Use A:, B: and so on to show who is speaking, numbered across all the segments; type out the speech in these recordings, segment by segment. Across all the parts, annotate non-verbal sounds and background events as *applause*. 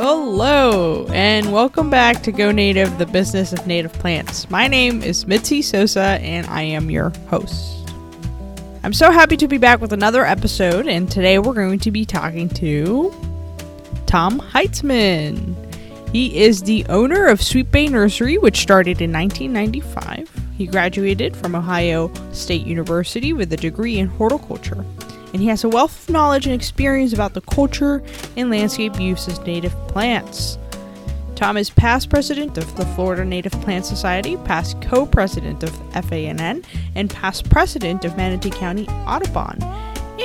A: Hello, and welcome back to Go Native, the business of native plants. My name is Mitzi Sosa, and I am your host. I'm so happy to be back with another episode, and today we're going to be talking to Tom Heitzman. He is the owner of Sweet Bay Nursery, which started in 1995. He graduated from Ohio State University with a degree in horticulture and he has a wealth of knowledge and experience about the culture and landscape use of native plants. Tom is past president of the Florida Native Plant Society, past co president of FANN, and past president of Manatee County Audubon,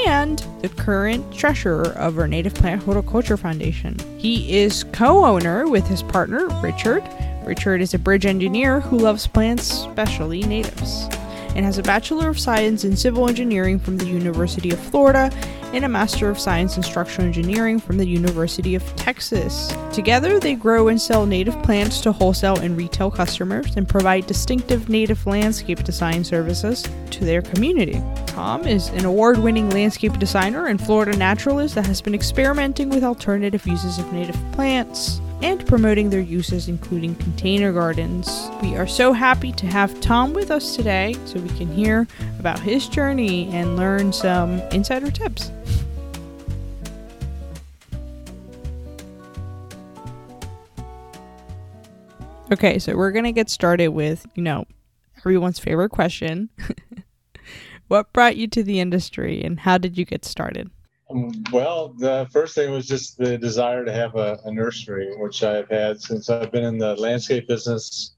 A: and the current treasurer of our Native Plant Horticulture Foundation. He is co owner with his partner, Richard. Richard is a bridge engineer who loves plants, especially natives and has a Bachelor of Science in Civil Engineering from the University of Florida and a Master of Science in Structural Engineering from the University of Texas. Together, they grow and sell native plants to wholesale and retail customers and provide distinctive native landscape design services to their community. Tom is an award winning landscape designer and Florida naturalist that has been experimenting with alternative uses of native plants and promoting their uses, including container gardens. We are so happy to have Tom with us today so we can hear about his journey and learn some insider tips. Okay, so we're going to get started with, you know, everyone's favorite question. *laughs* what brought you to the industry and how did you get started?
B: Well, the first thing was just the desire to have a, a, nursery, which I've had since I've been in the landscape business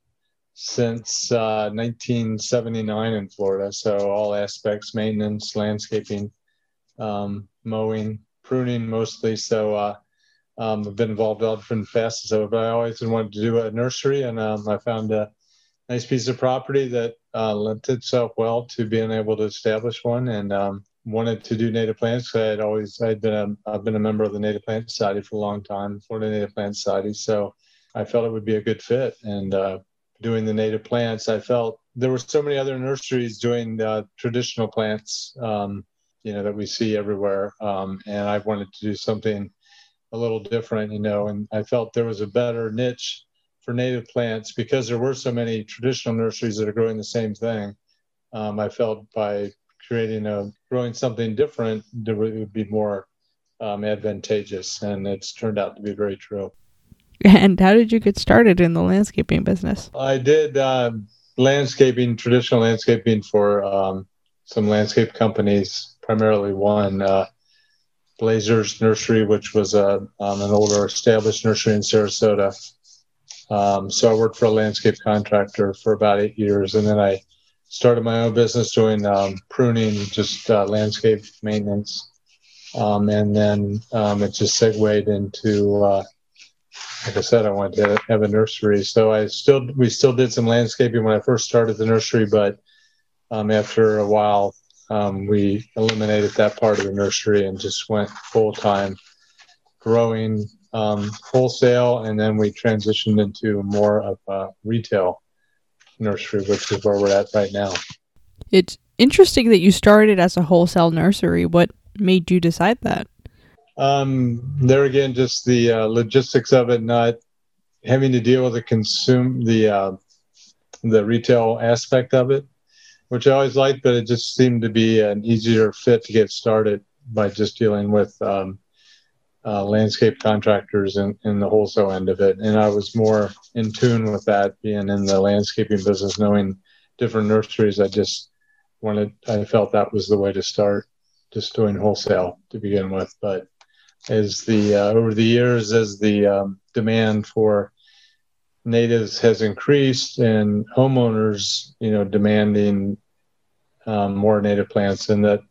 B: since uh, 1979 in Florida. So all aspects, maintenance, landscaping, um, mowing, pruning mostly. So uh, um, I've been involved in all different facets of it, but I always wanted to do a nursery, and um, I found a nice piece of property that uh, lent itself well to being able to establish one, and um, wanted to do native plants. Because I had always I'd been a I've been a member of the Native Plant Society for a long time, Florida Native Plant Society. So I felt it would be a good fit. And uh, doing the native plants, I felt there were so many other nurseries doing uh, traditional plants, um, you know, that we see everywhere. Um, and I wanted to do something a little different, you know. And I felt there was a better niche for native plants because there were so many traditional nurseries that are growing the same thing. Um, I felt by creating a growing something different would be more um, advantageous. And it's turned out to be very true.
A: And how did you get started in the landscaping business?
B: I did uh, landscaping traditional landscaping for um, some landscape companies primarily one uh, blazers nursery which was a, um, an older established nursery in sarasota. Um, so i worked for a landscape contractor for about eight years and then i started my own business doing um, pruning, just uh, landscape maintenance. Um, and then um, it just segued into, uh, like I said, I wanted to have a nursery. So I still, we still did some landscaping when I first started the nursery, but um, after a while, um, we eliminated that part of the nursery and just went full time growing um, wholesale. And then we transitioned into more of retail nursery, which is where we're at right now.
A: It's interesting that you started as a wholesale nursery. What made you decide that?
B: Um, there again, just the uh, logistics of it, not having to deal with the consume the uh, the retail aspect of it, which I always liked, but it just seemed to be an easier fit to get started by just dealing with um, uh, landscape contractors in, in the wholesale end of it. And I was more in tune with that being in the landscaping business, knowing different nurseries. I just wanted, I felt that was the way to start, just doing wholesale to begin with. But as the, uh, over the years, as the um, demand for natives has increased and homeowners, you know, demanding um, more native plants and that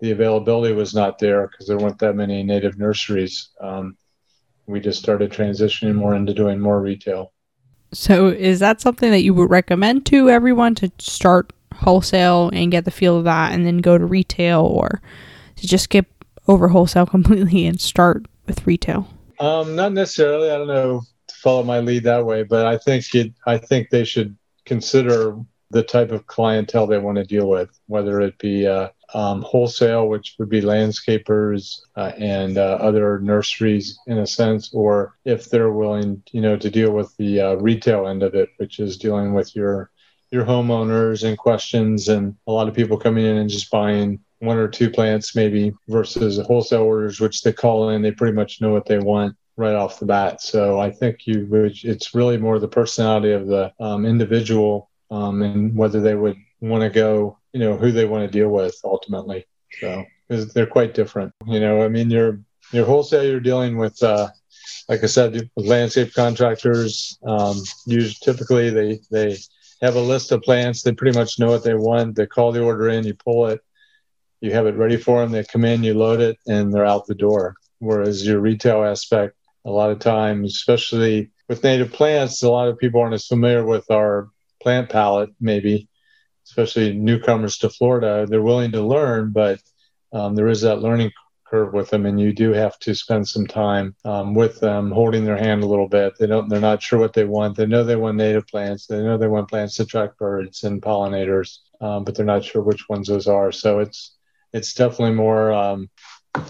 B: the availability was not there because there weren't that many native nurseries. Um, we just started transitioning more into doing more retail.
A: So, is that something that you would recommend to everyone to start wholesale and get the feel of that and then go to retail or to just skip over wholesale *laughs* completely and start with retail?
B: Um, not necessarily. I don't know to follow my lead that way, but I think it, I think they should consider the type of clientele they want to deal with, whether it be uh, um, wholesale, which would be landscapers uh, and uh, other nurseries in a sense, or if they're willing, you know, to deal with the uh, retail end of it, which is dealing with your your homeowners and questions, and a lot of people coming in and just buying one or two plants maybe versus wholesale orders, which they call in, they pretty much know what they want right off the bat. So I think you it's really more the personality of the um, individual um, and whether they would want to go, you know, who they want to deal with ultimately. So because they're quite different. You know, I mean, your your wholesale, you're dealing with, uh, like I said, landscape contractors. Um, usually, typically, they they have a list of plants. They pretty much know what they want. They call the order in, you pull it, you have it ready for them. They come in, you load it, and they're out the door. Whereas your retail aspect, a lot of times, especially with native plants, a lot of people aren't as familiar with our plant palette, maybe especially newcomers to Florida, they're willing to learn, but um, there is that learning curve with them, and you do have to spend some time um, with them, holding their hand a little bit. They don't, they're not sure what they want. They know they want native plants. They know they want plants to attract birds and pollinators, um, but they're not sure which ones those are. So it's it's definitely more. Um,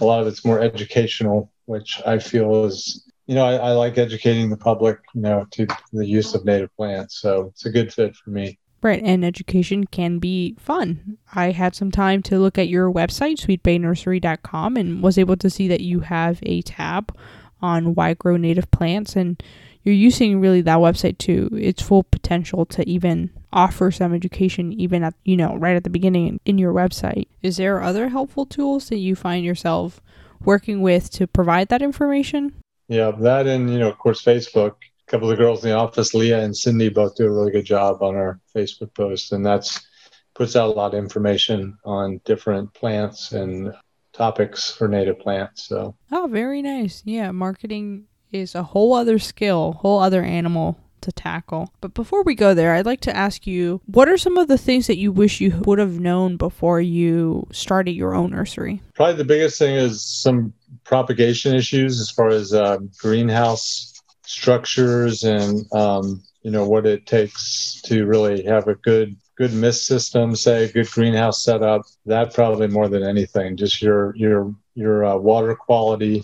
B: a lot of it's more educational, which I feel is you know, I, I, like educating the public, you know, to the use of native plants. So it's a good fit for me.
A: Right, and education can be fun. I had some time to look at your website, sweetbaynursery.com, and was able to see that you have a tab on why grow native plants, and you're using really that website to its full potential to even offer some education, even at you know right at the beginning in your website. Is there other helpful tools that you find yourself working with to provide that information?
B: Yeah, that and you know, of course, Facebook couple of the girls in the office, Leah and Cindy, both do a really good job on our Facebook post, and that's puts out a lot of information on different plants and topics for native plants. So
A: oh, very nice. Yeah, marketing is a whole other skill, whole other animal to tackle. But before we go there, I'd like to ask you what are some of the things that you wish you would have known before you started your own nursery?
B: Probably the biggest thing is some propagation issues as far as uh, greenhouse structures and um, you know what it takes to really have a good good mist system, say a good greenhouse setup. That probably more than anything, just your your your uh, water quality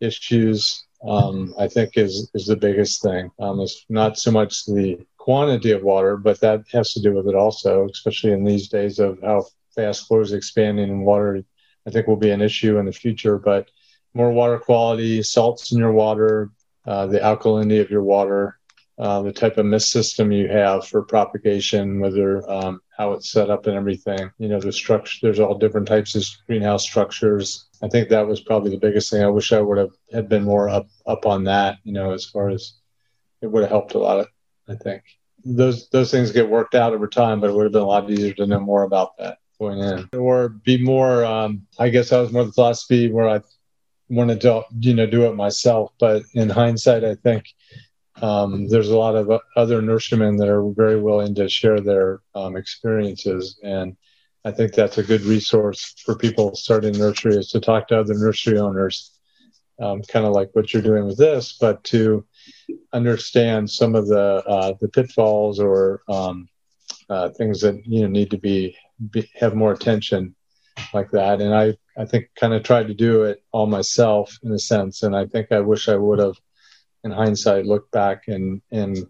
B: issues. Um, I think is is the biggest thing. Um, it's not so much the quantity of water, but that has to do with it also, especially in these days of how fast is expanding and water. I think will be an issue in the future, but more water quality, salts in your water, uh, the alkalinity of your water, uh, the type of mist system you have for propagation, whether um, how it's set up and everything. You know, the structure. There's all different types of greenhouse structures. I think that was probably the biggest thing. I wish I would have had been more up up on that. You know, as far as it would have helped a lot. I think those those things get worked out over time, but it would have been a lot easier to know more about that going in, or be more. Um, I guess I was more the philosophy where I wanted to you know do it myself but in hindsight i think um, there's a lot of other nurserymen that are very willing to share their um, experiences. And i think that's a good resource for people starting nursery is to talk to other nursery owners um, kind of like what you're doing with this but to understand some of the uh, the pitfalls or um, uh, things that you know need to be, be have more attention like that and i I think kind of tried to do it all myself in a sense, and I think I wish I would have, in hindsight, looked back and and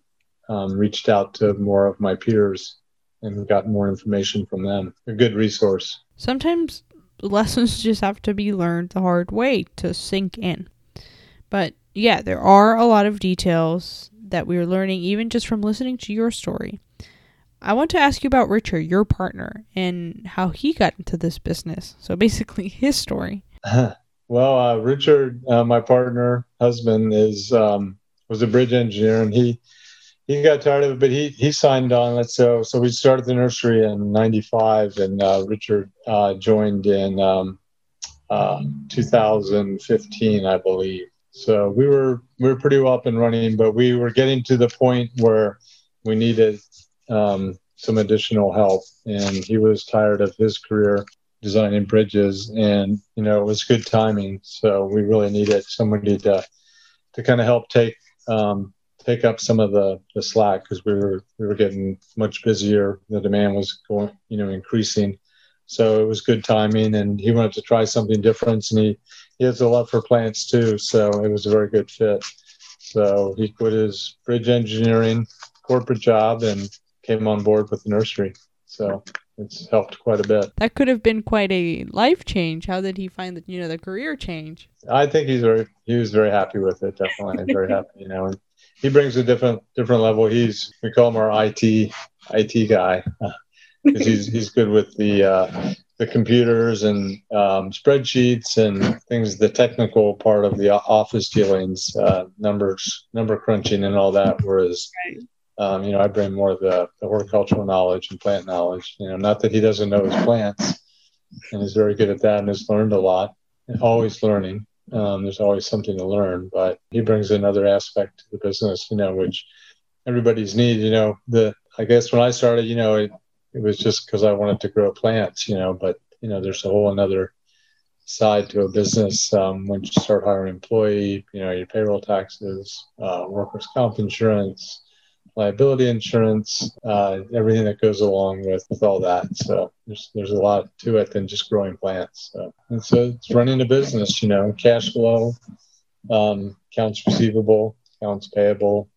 B: um, reached out to more of my peers and got more information from them. A good resource.
A: Sometimes lessons just have to be learned the hard way to sink in. But yeah, there are a lot of details that we are learning even just from listening to your story. I want to ask you about Richard, your partner, and how he got into this business. So basically, *laughs* his story. *laughs*
B: well, uh, Richard, uh, my partner, husband, is um, was a bridge engineer, and he he got tired of it, but he he signed on. Let's so so we started the nursery in '95, and uh, Richard uh, joined in um, uh, 2015, I believe. So we were we were pretty well up and running, but we were getting to the point where we needed um, some additional help. And he was tired of his career designing bridges, and you know it was good timing. So we really needed somebody to to kind of help take um, take up some of the, the slack because we were we were getting much busier. The demand was going, you know, increasing So it was good timing, and he wanted to try something different, and he he has a love for plants too. So it was a very good fit. So he quit his bridge engineering corporate job and came on board with the nursery. So it's helped quite a bit.
A: That could have been quite a life change. How did he find the you know the career change?
B: I think he's very he was very happy with it. Definitely very happy. You know, and he brings a different different level. He's we call him our IT IT guy *laughs* because he's he's good with the uh, the computers and um, spreadsheets and things, the technical part of the office dealings, uh, numbers, number crunching, and all that. Whereas, right. Um, you know, I bring more of the, the, horticultural knowledge and plant knowledge. You know, not that he doesn't know his plants, and is very good at that, and has learned a lot. Always learning. Um, there's always something to learn, but he brings another aspect to the business. You know, which everybody's need. You know, the I guess when I started, you know, it, it was just because I wanted to grow plants, you know, but you know, there's a whole another side to a business um, when you start hiring employee, you know, your payroll taxes, uh, workers' comp insurance, liability insurance, uh, everything that goes along with, with all that. So there's there's a lot to it than just growing plants. So, and so it's running a business, you know, cash flow, um, accounts receivable, accounts payable,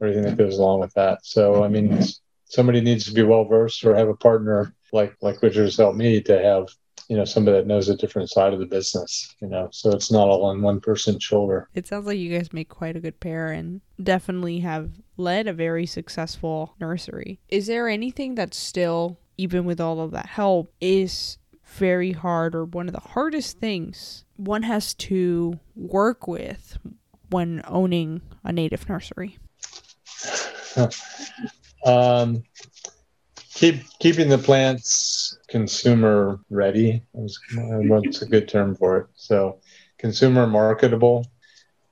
B: everything that goes along with that. So I mean, somebody needs to be well versed or have a partner like like Richard has helped me to have you know somebody that knows a different side of the business you know so it's not all on one person's shoulder.
A: It sounds like you guys make quite a good pair and definitely have led a very successful nursery. Is there anything that's still even with all of that help is very hard or one of the hardest things one has to work with when owning a native nursery? *laughs*
B: Um, keep keeping the plants consumer ready. What's a good term for it? So, consumer marketable.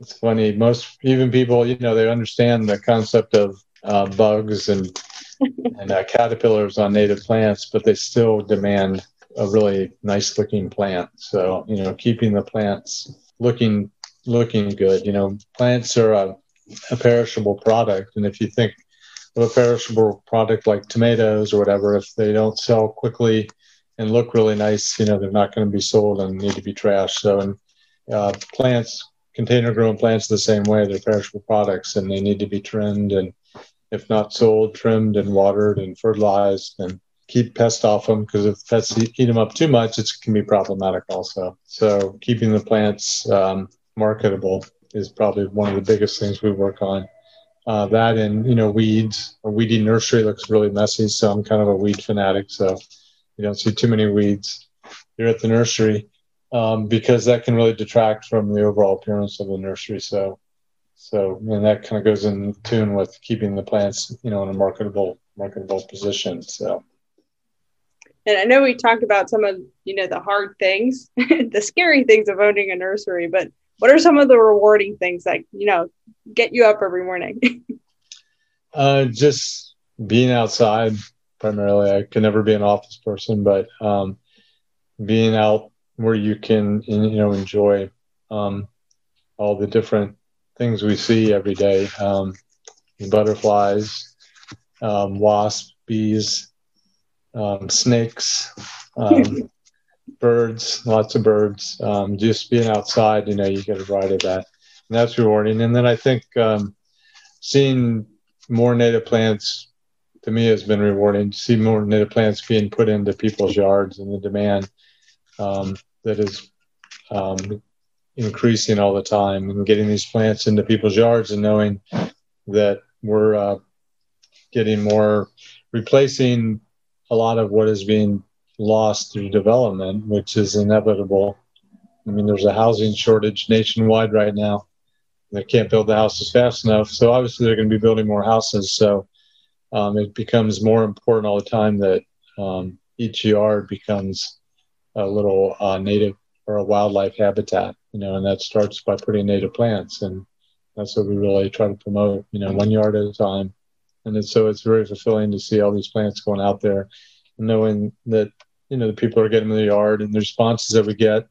B: It's funny. Most even people, you know, they understand the concept of uh, bugs and and uh, caterpillars on native plants, but they still demand a really nice looking plant. So, you know, keeping the plants looking looking good. You know, plants are a, a perishable product, and if you think of a perishable product like tomatoes or whatever, if they don't sell quickly and look really nice, you know, they're not going to be sold and need to be trashed. So, and uh, plants, container grown plants, the same way, they're perishable products and they need to be trimmed and, if not sold, trimmed and watered and fertilized and keep pests off them because if pests eat, them up too much, it can be problematic also. So, keeping the plants um, marketable is probably one of the biggest things we work on uh, that and you know weeds. A weedy nursery looks really messy, so I'm kind of a weed fanatic. So you don't see too many weeds here at the nursery um, because that can really detract from the overall appearance of the nursery. So so and that kind of goes in tune with keeping the plants you know in a marketable marketable position. So.
C: And I know we talked about some of you know the hard things, *laughs* the scary things of owning a nursery, but what are some of the rewarding things that you know get you up every morning? *laughs*
B: Uh, just being outside primarily. I could never be an office person but um, being out where you can you know enjoy um, all the different things we see every day um, butterflies um, wasps bees um, snakes um, *laughs* birds, lots of birds. Um, just being outside, you know, you get a variety of that, and that's rewarding. And then I think um, seeing more native plants to me has been rewarding. To see more native plants being put into people's yards and the demand um, that is um, increasing all the time, and getting these plants into people's yards and knowing that we're uh, getting more replacing a lot of what is being lost through development, which is inevitable. I mean, there's a housing shortage nationwide right now. They can't build the houses fast enough. So obviously, they're going to be building more houses. So um, it becomes more important all the time that um, each yard becomes a little uh, native or a wildlife habitat, you know, and that starts by putting native plants. And that's what we really try to promote, you know, one yard at a time. And so it's very fulfilling to see all these plants going out there knowing that you know the people are getting in the yard and the responses that we get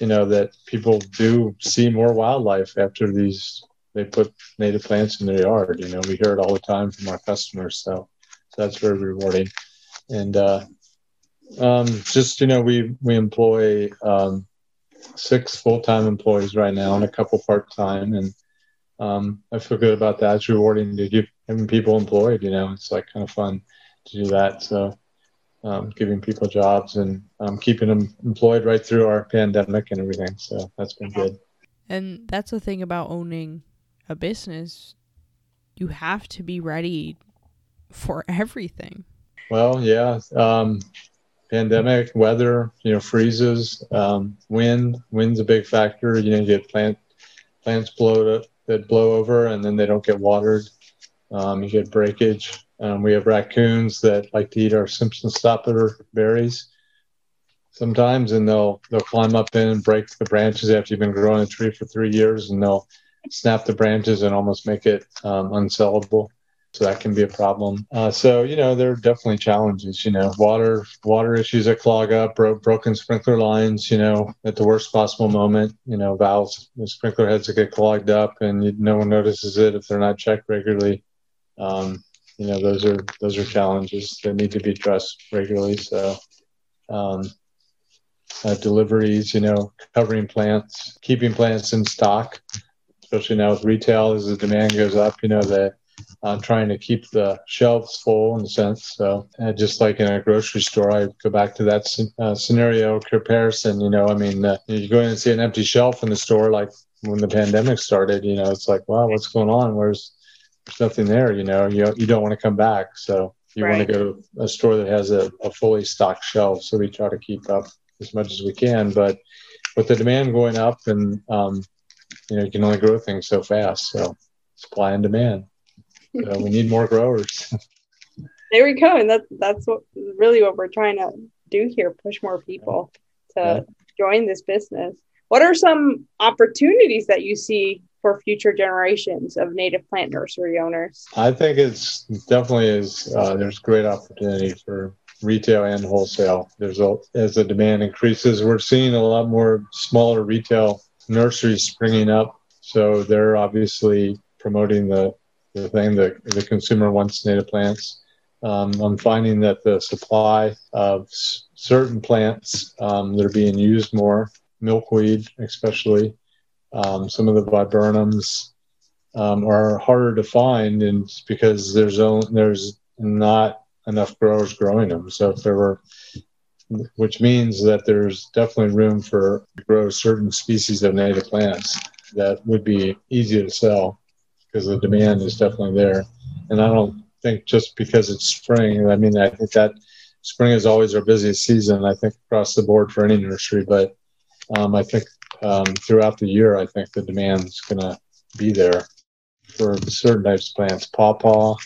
B: you know that people do see more wildlife after these they put native plants in their yard you know we hear it all the time from our customers so, so that's very rewarding and uh Um, just you know, we we employ um, six full time employees right now and a couple part time, and um, I feel good about that. It's rewarding to keep having people employed. You know, it's like kind of fun to do that. So, um, giving people jobs and um, keeping them employed right through our pandemic and everything. So that's been good.
A: And that's the thing about owning a business. You have to be ready for everything.
B: Well, yeah. Um, pandemic, weather, you know, freezes, um, wind. Wind's a big factor. You know, you get plant plants blow that blow over and then they don't get watered. Um, you get breakage. Um, we have raccoons that like to eat our Simpson stopper berries sometimes, and they'll they'll climb up in and break the branches after you've been growing a tree for three years, and they'll snap the branches and almost make it um, unsellable. So that can be a problem. Uh, so you know there are definitely challenges. You know, water water issues that clog up, bro- broken sprinkler lines. You know, at the worst possible moment. You know, valves, the sprinkler heads that get clogged up, and you, no one notices it if they're not checked regularly. Um, you know, those are those are challenges that need to be addressed regularly. So. Um, uh, deliveries, you know, covering plants, keeping plants in stock, especially now with retail as the demand goes up, you know, that uh, trying to keep the shelves full in a sense. So uh, just like in a grocery store, I go back to that uh, scenario comparison. You know, I mean, uh, you go in and see an empty shelf in the store, like when the pandemic started. You know, it's like, wow, what's going on? Where's nothing there. You know, you you don't want to come back, so you right. want to go to a store that has a, a fully stocked shelf. So we try to keep up as much as we can. But with the demand going up, and um, you know, you can only grow things so fast. So supply and demand. So we need more growers. *laughs*
C: there we go, and that's that's what really what we're trying to do here: push more people to yeah. join this business. What are some opportunities that you see for future generations of native plant nursery owners?
B: I think it's definitely is. Uh, there's great opportunity for retail and wholesale. There's a, as the demand increases, we're seeing a lot more smaller retail nurseries springing up. So they're obviously promoting the, the thing that the consumer wants native plants. Um, I'm finding that the supply of s- certain plants um, that are being used more, milkweed especially, um, some of the viburnums um, are harder to find, and because there's only, there's not enough growers growing them. So if there were, which means that there's definitely room for grow certain species of native plants that would be easy to sell because the demand is definitely there. And I don't think just because it's spring, I mean, I think that spring is always our busiest season, I think, across the board for any nursery. But um, I think um, throughout the year, I think the demand is going to be there for certain types of plants. Pawpaw,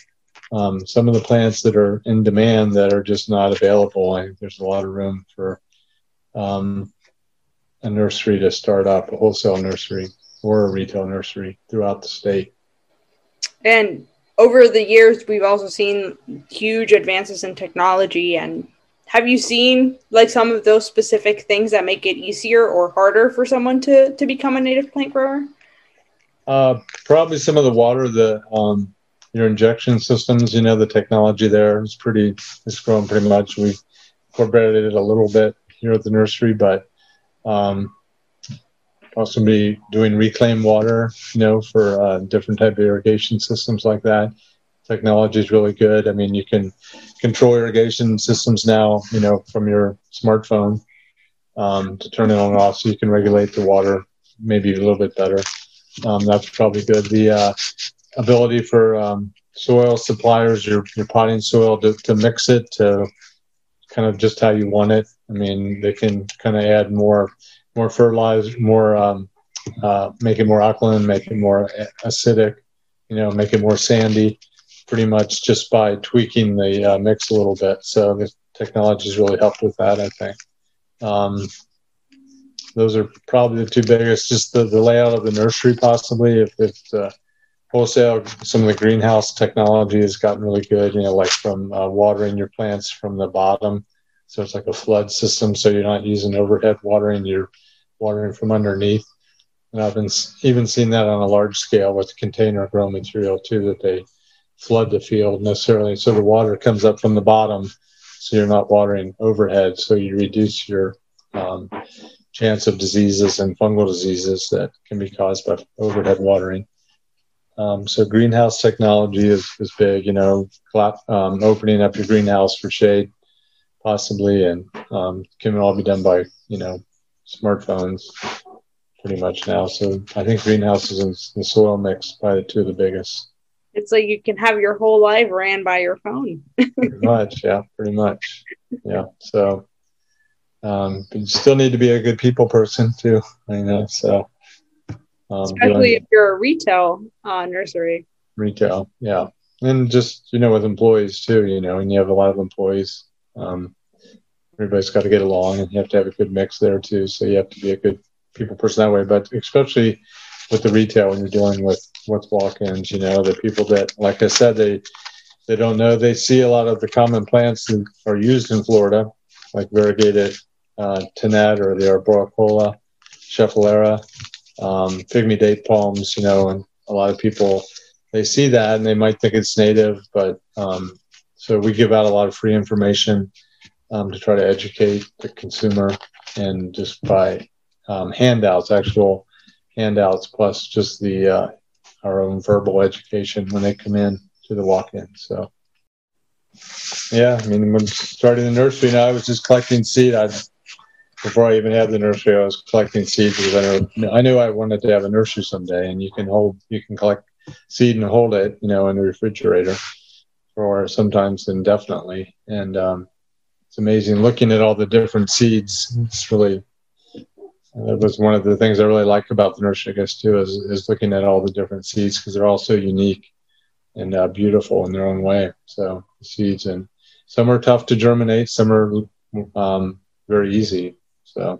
B: um, some of the plants that are in demand that are just not available. I think there's a lot of room for um, a nursery to start up, a wholesale nursery or a retail nursery throughout the state.
C: And over the years, we've also seen huge advances in technology. And have you seen like some of those specific things that make it easier or harder for someone to to become a native plant grower?
B: Uh, probably some of the water, the um, your injection systems, you know, the technology there is pretty, it's grown pretty much. We incorporated it a little bit here at the nursery, but um, also be doing reclaimed water, you know, for uh, different type of irrigation systems like that. Technology is really good. I mean, you can control irrigation systems now, you know, from your smartphone um, to turn it on and off, so you can regulate the water maybe a little bit better. Um, that's probably good. The uh, ability for um, soil suppliers, your, your potting soil, to, to mix it to kind of just how you want it. I mean, they can kind of add more more fertilizer, more um, uh, make it more alkaline, make it more acidic, you know, make it more sandy, pretty much just by tweaking the uh, mix a little bit. So the technology has really helped with that, I think. Um, those are probably the two biggest. Just the, the layout of the nursery, possibly, if, if uh, wholesale some of the greenhouse technology has gotten really good you know like from uh, watering your plants from the bottom so it's like a flood system so you're not using overhead watering you're watering from underneath and i've been even seen that on a large scale with container grow material too that they flood the field necessarily so the water comes up from the bottom so you're not watering overhead, so you reduce your um, chance of diseases and fungal diseases that can be caused by overhead watering. Um, so greenhouse technology is, is big, you know, um, opening up your greenhouse for shade possibly, and um, can all be done by, you know, smartphones pretty much now. So I think greenhouses and the soil mix probably the two of the biggest.
C: It's like you can have your whole life ran by your phone.
B: pretty much, yeah, pretty much, yeah. So, um, but you still need to be a good people person too. I know, so
C: um, especially if you're a retail uh, nursery.
B: Retail, yeah, and just you know with employees too. You know, and you have a lot of employees. Um, everybody's got to get along, and you have to have a good mix there too. So you have to be a good people person that way. But especially with the retail when you're dealing with with walk-ins, you know, the people that, like I said, they they don't know. They see a lot of the common plants that are used in Florida, like variegated uh, or the arboricola, schefflera, um, pygmy date palms, you know, and a lot of people they see that and they might think it's native, but um, so we give out a lot of free information um, to try to educate the consumer and just by um, handouts, actual handouts, plus just the uh, our own verbal education when they come in to the walk-in. So, yeah, I mean, when starting the nursery, now I was just collecting seed. I before I even had the nursery, I was collecting seeds because I knew I knew I wanted to have a nursery someday, and you can hold you can collect seed and hold it, you know, in the refrigerator for sometimes indefinitely, and um, it's amazing looking at all the different seeds. It's really that was one of the things I really like about the nursery, I guess, too, is, is looking at all the different seeds because they're all so unique and uh, beautiful in their own way. So seeds and some are tough to germinate, some are um, very easy. So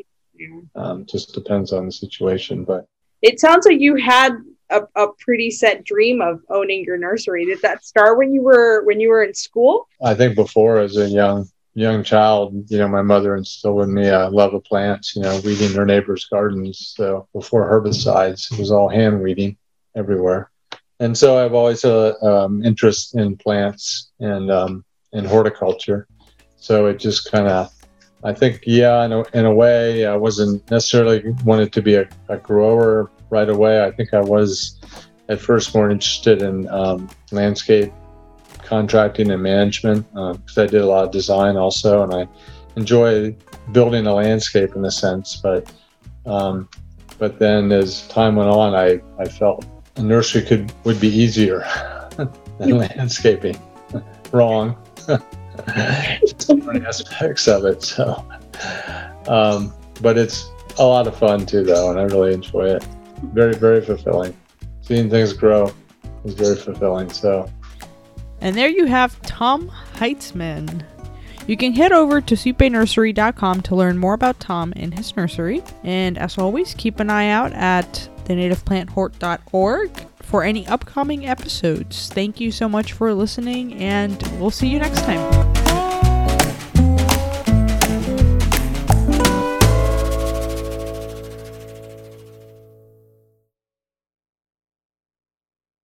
B: um, just depends on the situation. But
C: it sounds like you had a, a pretty set dream of owning your nursery. Did that start when you were when you were in school?
B: I think before as a young young child, you know, my mother instilled in me a love of plants, you know, weeding her neighbor's gardens. So before herbicides, it was all hand weeding everywhere. And so I've always had an um, interest in plants and um, in horticulture. So it just kind of, I think, yeah, in a, in a way, I wasn't necessarily wanted to be a, a grower right away. I think I was at first more interested in um, landscape contracting and management because uh, I did a lot of design also, and I enjoy building a landscape in a sense. But um, but then as time went on, I, I felt a nursery could would be easier *laughs* than landscaping. *laughs* Wrong. Different *laughs* aspects of it. So, um, but it's a lot of fun too, though, and I really enjoy it. Very, very fulfilling. Seeing things grow is very fulfilling. So,
A: and there you have Tom Heitzman. You can head over to sweetbaynursery.com to learn more about Tom and his nursery. And as always, keep an eye out at thenativeplantHort.org for any upcoming episodes. Thank you so much for listening, and we'll see you next time.